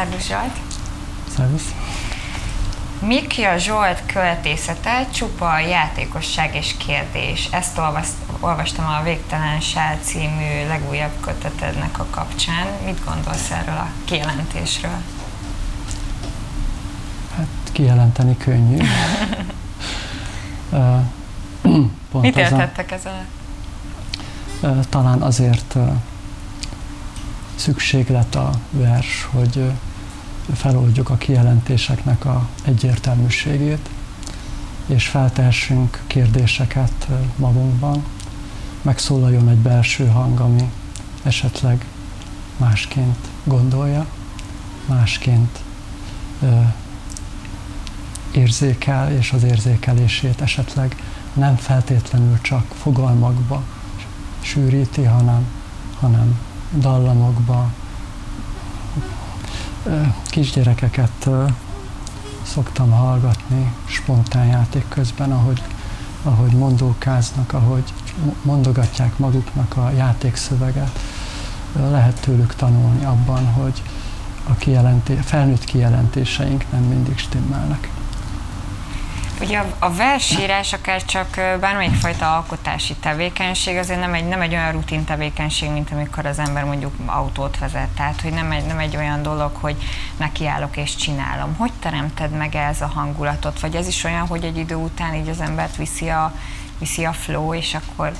Szervusz Zsolt! Szervusz! Mikja Zsolt költészete csupa játékosság és kérdés. Ezt olvastam a Végtelen Sál című legújabb kötetednek a kapcsán. Mit gondolsz erről a kijelentésről? Hát kijelenteni könnyű. Pont Mit értettek ezzel? Talán azért szükséglet a vers, hogy feloldjuk a kijelentéseknek a egyértelműségét, és feltehessünk kérdéseket magunkban, megszólaljon egy belső hang, ami esetleg másként gondolja, másként érzékel, és az érzékelését esetleg nem feltétlenül csak fogalmakba sűríti, hanem, hanem dallamokba, kisgyerekeket szoktam hallgatni spontán játék közben, ahogy, ahogy mondókáznak, ahogy mondogatják maguknak a játékszöveget. Lehet tőlük tanulni abban, hogy a kijelenté, felnőtt kijelentéseink nem mindig stimmelnek. Ugye a versírás, akár csak bármelyik fajta alkotási tevékenység, azért nem egy, nem egy olyan rutin tevékenység, mint amikor az ember mondjuk autót vezet. Tehát, hogy nem egy, nem egy olyan dolog, hogy nekiállok és csinálom. Hogy teremted meg ez a hangulatot? Vagy ez is olyan, hogy egy idő után így az embert viszi a, viszi a flow, és akkor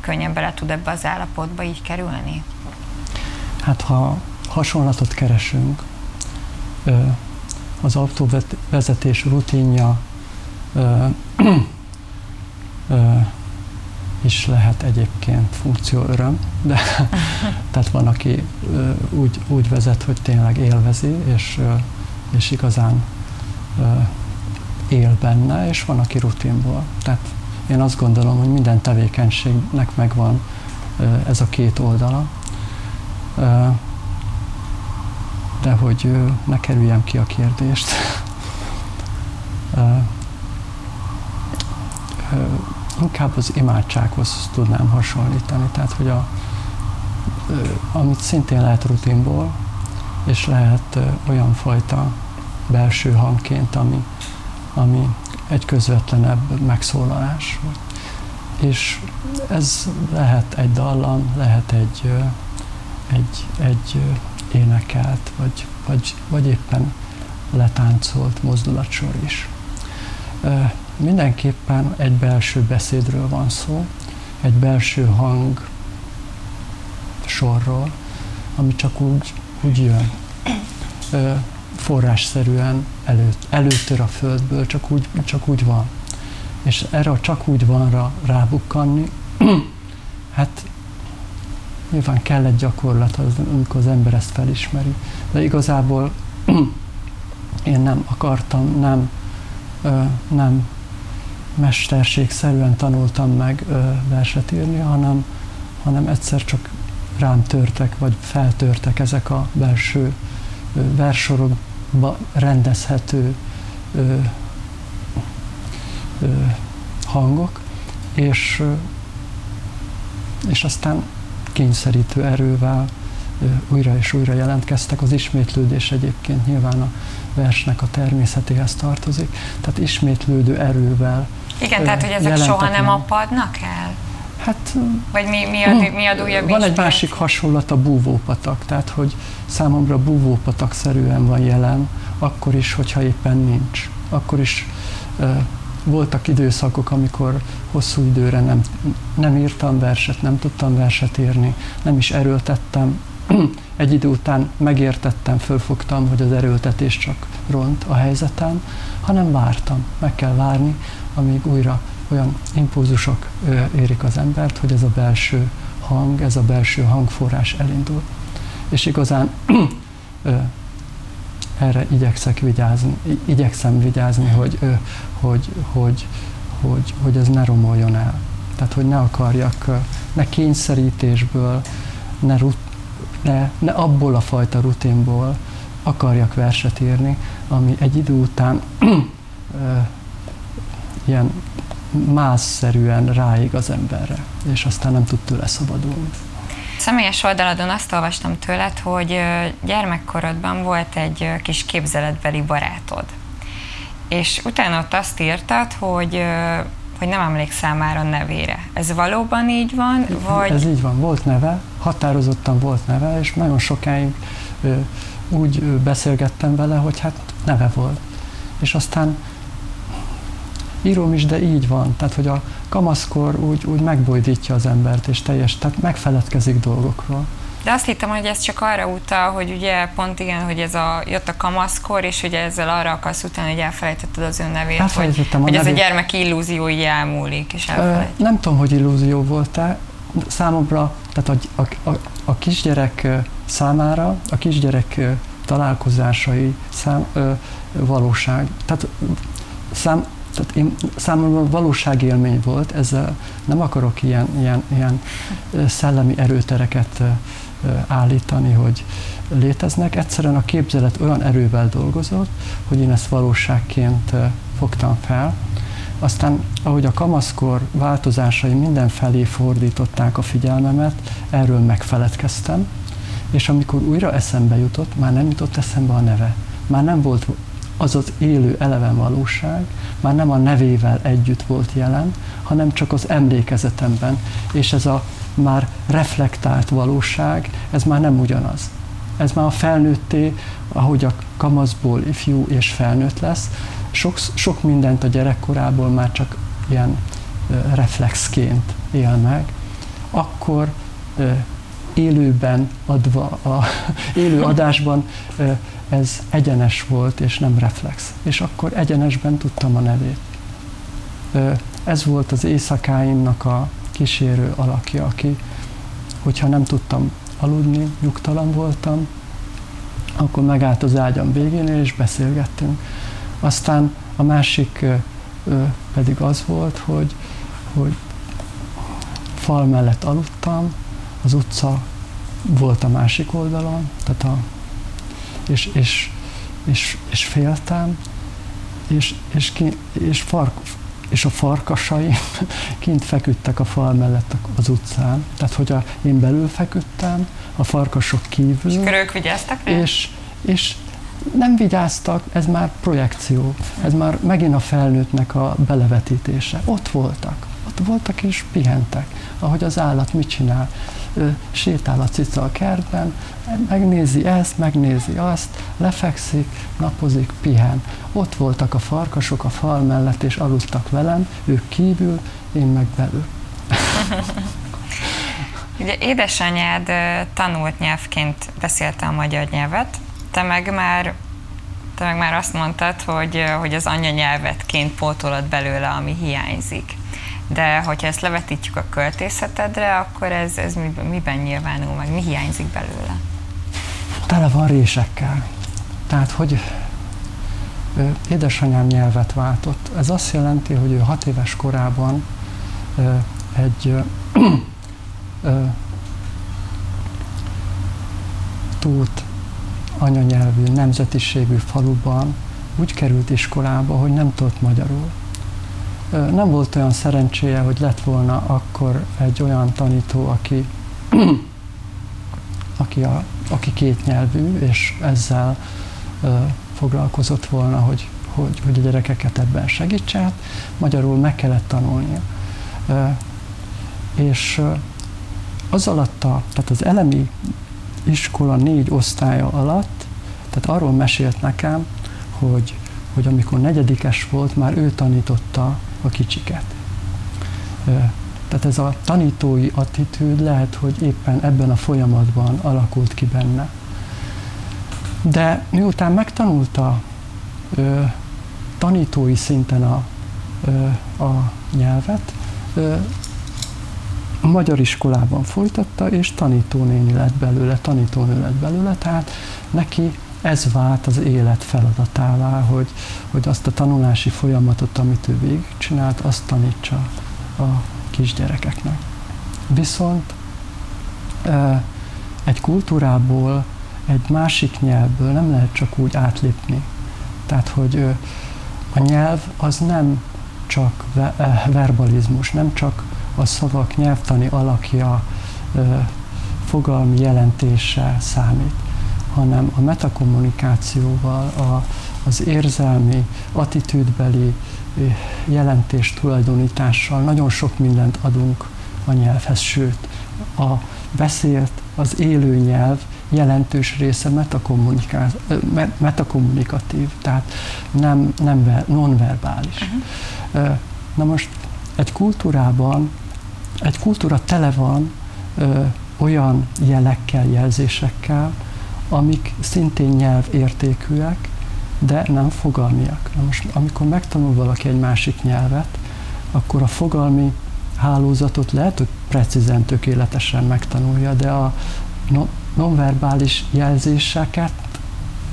könnyen bele tud ebbe az állapotba így kerülni? Hát, ha hasonlatot keresünk, az autóvezetés rutinja is lehet egyébként öröm, de tehát van, aki úgy, úgy vezet, hogy tényleg élvezi, és, és igazán él benne, és van, aki rutinból. Tehát én azt gondolom, hogy minden tevékenységnek megvan ez a két oldala, de hogy ne kerüljem ki a kérdést inkább az imádsághoz tudnám hasonlítani. Tehát, hogy a, amit szintén lehet rutinból, és lehet olyan fajta belső hangként, ami, ami egy közvetlenebb megszólalás. És ez lehet egy dallam, lehet egy, egy, egy énekelt, vagy, vagy, vagy éppen letáncolt mozdulatsor is mindenképpen egy belső beszédről van szó, egy belső hang sorról, ami csak úgy, úgy jön. forrásszerűen előtt, előttör a földből, csak úgy, csak úgy van. És erre a csak úgy vanra rábukkanni, hát nyilván kell egy gyakorlat, az, amikor az ember ezt felismeri. De igazából én nem akartam, nem, nem mesterségszerűen tanultam meg ö, verset írni, hanem, hanem egyszer csak rám törtek, vagy feltörtek ezek a belső versorokba rendezhető ö, ö, hangok, és, ö, és aztán kényszerítő erővel ö, újra és újra jelentkeztek. Az ismétlődés egyébként nyilván a versnek a természetéhez tartozik, tehát ismétlődő erővel igen, tehát hogy ezek soha nem apadnak el? Hát, Vagy mi, mi, a, mi a újabb Van egy másik hasonlat, a búvópatak. Tehát, hogy számomra búvópatak szerűen van jelen, akkor is, hogyha éppen nincs. Akkor is uh, voltak időszakok, amikor hosszú időre nem, nem írtam verset, nem tudtam verset írni, nem is erőltettem. Egy idő után megértettem, fölfogtam, hogy az erőltetés csak ront a helyzetem, hanem vártam. Meg kell várni, amíg újra olyan impulzusok érik az embert, hogy ez a belső hang, ez a belső hangforrás elindul. És igazán erre igyekszek vigyázni, igyekszem vigyázni, hogy, hogy, hogy, hogy, hogy ez ne romoljon el. Tehát, hogy ne akarjak, ne kényszerítésből, ne, rut, ne, ne abból a fajta rutinból akarjak verset írni, ami egy idő után ilyen mászszerűen ráig az emberre, és aztán nem tud tőle szabadulni. Személyes oldaladon azt olvastam tőled, hogy gyermekkorodban volt egy kis képzeletbeli barátod. És utána ott azt írtad, hogy hogy nem emlékszel már a nevére. Ez valóban így van? Vagy... Ez így van, volt neve, határozottan volt neve, és nagyon sokáig ö, úgy beszélgettem vele, hogy hát neve volt. És aztán írom is, de így van. Tehát, hogy a kamaszkor úgy, úgy megbojdítja az embert, és teljes, tehát megfeledkezik dolgokról. De azt hittem, hogy ez csak arra utal, hogy ugye pont igen, hogy ez a, jött a kamaszkor, és ugye ezzel arra akarsz utána, hogy elfelejtetted az ön nevét, hogy, a hogy ez a gyermek illúzió így elmúlik, és elfelejt. Nem tudom, hogy illúzió volt-e. Számomra, tehát a, a, a, a kisgyerek számára, a kisgyerek találkozásai szám, ö, valóság. Tehát szám, tehát én, számomra valóságélmény volt, ezzel nem akarok ilyen, ilyen, ilyen szellemi erőtereket állítani, hogy léteznek. Egyszerűen a képzelet olyan erővel dolgozott, hogy én ezt valóságként fogtam fel. Aztán, ahogy a kamaszkor változásai mindenfelé fordították a figyelmemet, erről megfeledkeztem, és amikor újra eszembe jutott, már nem jutott eszembe a neve. Már nem volt az az élő eleven valóság, már nem a nevével együtt volt jelen, hanem csak az emlékezetemben. És ez a már reflektált valóság, ez már nem ugyanaz. Ez már a felnőtté, ahogy a kamaszból ifjú és felnőtt lesz, sok, sok mindent a gyerekkorából már csak ilyen reflexként él meg, akkor élőben adva, a élő adásban ez egyenes volt, és nem reflex. És akkor egyenesben tudtam a nevét. Ez volt az éjszakáimnak a kísérő alakja, aki, hogyha nem tudtam aludni, nyugtalan voltam, akkor megállt az ágyam végén, és beszélgettünk. Aztán a másik pedig az volt, hogy, hogy fal mellett aludtam, az utca volt a másik oldalon, tehát a, és, és, és, és féltem, és, és, ki, és, fark, és a farkasaim kint feküdtek a fal mellett az utcán. Tehát, hogy a, én belül feküdtem, a farkasok kívül. És ők vigyáztak rá? És, és nem vigyáztak, ez már projekció, ez már megint a felnőttnek a belevetítése. Ott voltak, ott voltak és pihentek, ahogy az állat mit csinál sétál a cica a kertben, megnézi ezt, megnézi azt, lefekszik, napozik, pihen. Ott voltak a farkasok a fal mellett, és aludtak velem, ők kívül, én meg belül. Ugye édesanyád tanult nyelvként beszélte a magyar nyelvet, te meg már te meg már azt mondtad, hogy, hogy az anyanyelvetként pótolod belőle, ami hiányzik. De hogyha ezt levetítjük a költészetedre, akkor ez, ez miben, miben nyilvánul meg? Mi hiányzik belőle? Tele van résekkel. Tehát, hogy ő, édesanyám nyelvet váltott. Ez azt jelenti, hogy ő hat éves korában ö, egy ö, ö, túlt anyanyelvű, nemzetiségű faluban úgy került iskolába, hogy nem tudott magyarul nem volt olyan szerencséje, hogy lett volna akkor egy olyan tanító, aki, aki, a, aki kétnyelvű, és ezzel foglalkozott volna, hogy, hogy, hogy a gyerekeket ebben segítse. Magyarul meg kellett tanulnia. És az alatt, a, tehát az elemi iskola négy osztálya alatt, tehát arról mesélt nekem, hogy, hogy amikor negyedikes volt, már ő tanította a kicsiket. Tehát ez a tanítói attitűd lehet, hogy éppen ebben a folyamatban alakult ki benne. De miután megtanulta ö, tanítói szinten a, ö, a nyelvet, ö, a magyar iskolában folytatta, és tanítónéni lett belőle, tanítónő lett belőle, tehát neki ez vált az élet feladatává, hogy, hogy azt a tanulási folyamatot, amit ő végigcsinált, azt tanítsa a kisgyerekeknek. Viszont egy kultúrából, egy másik nyelvből nem lehet csak úgy átlépni. Tehát, hogy a nyelv az nem csak verbalizmus, nem csak a szavak nyelvtani alakja, fogalmi jelentése számít, hanem a metakommunikációval, a, az érzelmi, attitűdbeli jelentés tulajdonítással nagyon sok mindent adunk a nyelvhez, sőt, a beszélt, az élő nyelv jelentős része metakommunikatív, tehát nem, nem nonverbális. Uh-huh. Na most egy kultúrában, egy kultúra tele van ö, olyan jelekkel, jelzésekkel, amik szintén nyelvértékűek, de nem fogalmiak. Na most, amikor megtanul valaki egy másik nyelvet, akkor a fogalmi hálózatot lehet, hogy precízen, tökéletesen megtanulja, de a nonverbális jelzéseket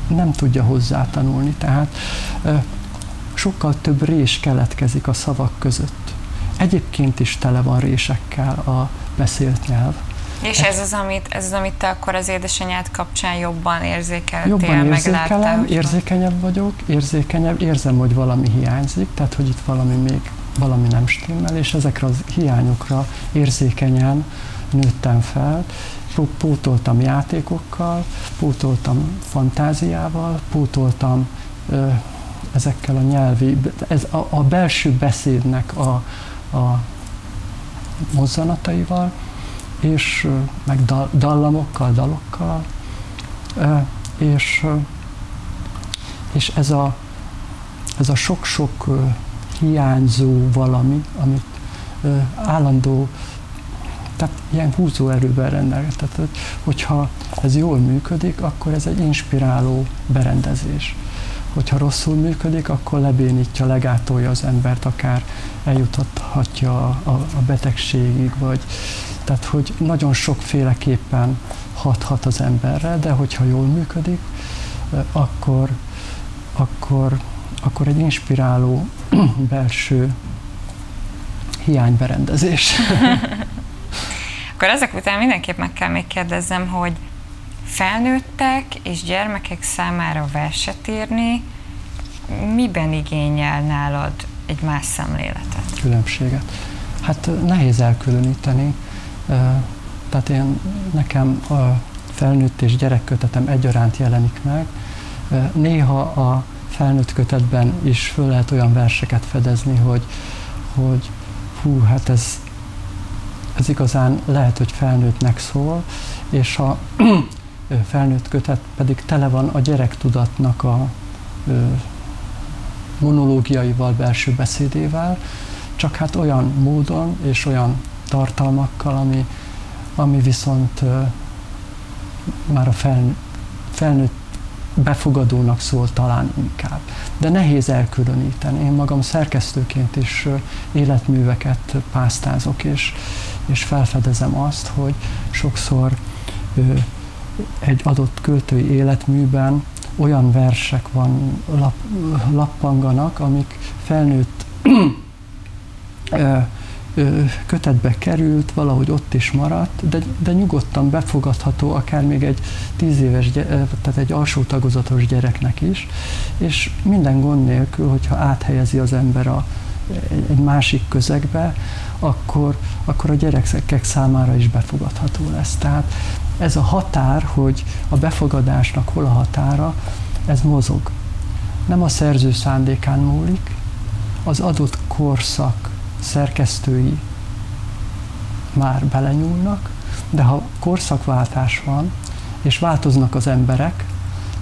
nem tudja hozzátanulni. Tehát sokkal több rés keletkezik a szavak között. Egyébként is tele van résekkel a beszélt nyelv. És ez az, amit, ez az, amit te akkor az édesanyád kapcsán jobban érzékeltél, Jobban érzékelem, érzékenyebb vagyok, érzékenyebb, érzem, hogy valami hiányzik, tehát hogy itt valami még valami nem stimmel, és ezekre az hiányokra érzékenyen nőttem fel, pótoltam játékokkal, pótoltam fantáziával, pótoltam ö, ezekkel a nyelvi, ez a, a belső beszédnek a, a mozzanataival, és meg dal, dallamokkal, dalokkal, és, és ez a, ez a sok-sok hiányzó valami, amit állandó tehát ilyen húzóerővel rendelkezik. Tehát, hogyha ez jól működik, akkor ez egy inspiráló berendezés. Hogyha rosszul működik, akkor lebénítja, legátolja az embert, akár eljutathatja a, a, betegségig, vagy tehát, hogy nagyon sokféleképpen hathat az emberre, de hogyha jól működik, akkor, akkor, akkor egy inspiráló belső hiányberendezés. Akkor ezek után mindenképp meg kell még kérdezzem, hogy felnőttek és gyermekek számára verset írni, miben igényel nálad egy más szemléletet? Különbséget. Hát nehéz elkülöníteni. Tehát én nekem a felnőtt és gyerekkötetem egyaránt jelenik meg. Néha a felnőtt kötetben is föl lehet olyan verseket fedezni, hogy, hogy hú, hát ez ez igazán lehet, hogy felnőttnek szól, és a felnőtt kötet pedig tele van a gyerektudatnak a monológiaival, belső beszédével, csak hát olyan módon és olyan tartalmakkal, ami, ami viszont már a felnőtt befogadónak szól talán inkább. De nehéz elkülöníteni. Én magam szerkesztőként is életműveket pásztázok, és, és felfedezem azt, hogy sokszor egy adott költői életműben olyan versek van, lap, lappanganak, amik felnőtt kötetbe került, valahogy ott is maradt, de, de nyugodtan befogadható akár még egy tíz éves, tehát egy alsó tagozatos gyereknek is, és minden gond nélkül, hogyha áthelyezi az ember a, egy másik közegbe, akkor, akkor a gyerekek számára is befogadható lesz. Tehát ez a határ, hogy a befogadásnak hol a határa, ez mozog. Nem a szerző szándékán múlik, az adott korszak szerkesztői már belenyúlnak, de ha korszakváltás van, és változnak az emberek,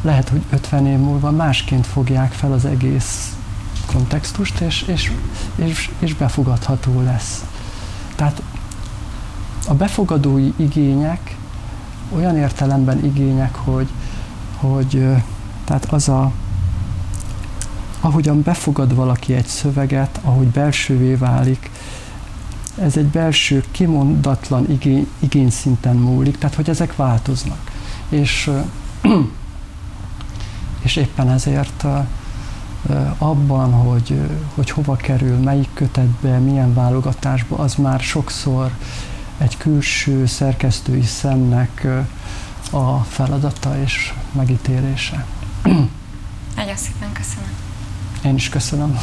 lehet, hogy 50 év múlva másként fogják fel az egész kontextust, és, és, és, és befogadható lesz. Tehát a befogadói igények olyan értelemben igények, hogy, hogy tehát az a, ahogyan befogad valaki egy szöveget, ahogy belsővé válik, ez egy belső, kimondatlan igény, igényszinten múlik, tehát hogy ezek változnak. És, és éppen ezért abban, hogy, hogy hova kerül, melyik kötetbe, milyen válogatásba, az már sokszor egy külső szerkesztői szemnek a feladata és megítélése. Nagyon szépen köszönöm. Én is köszönöm.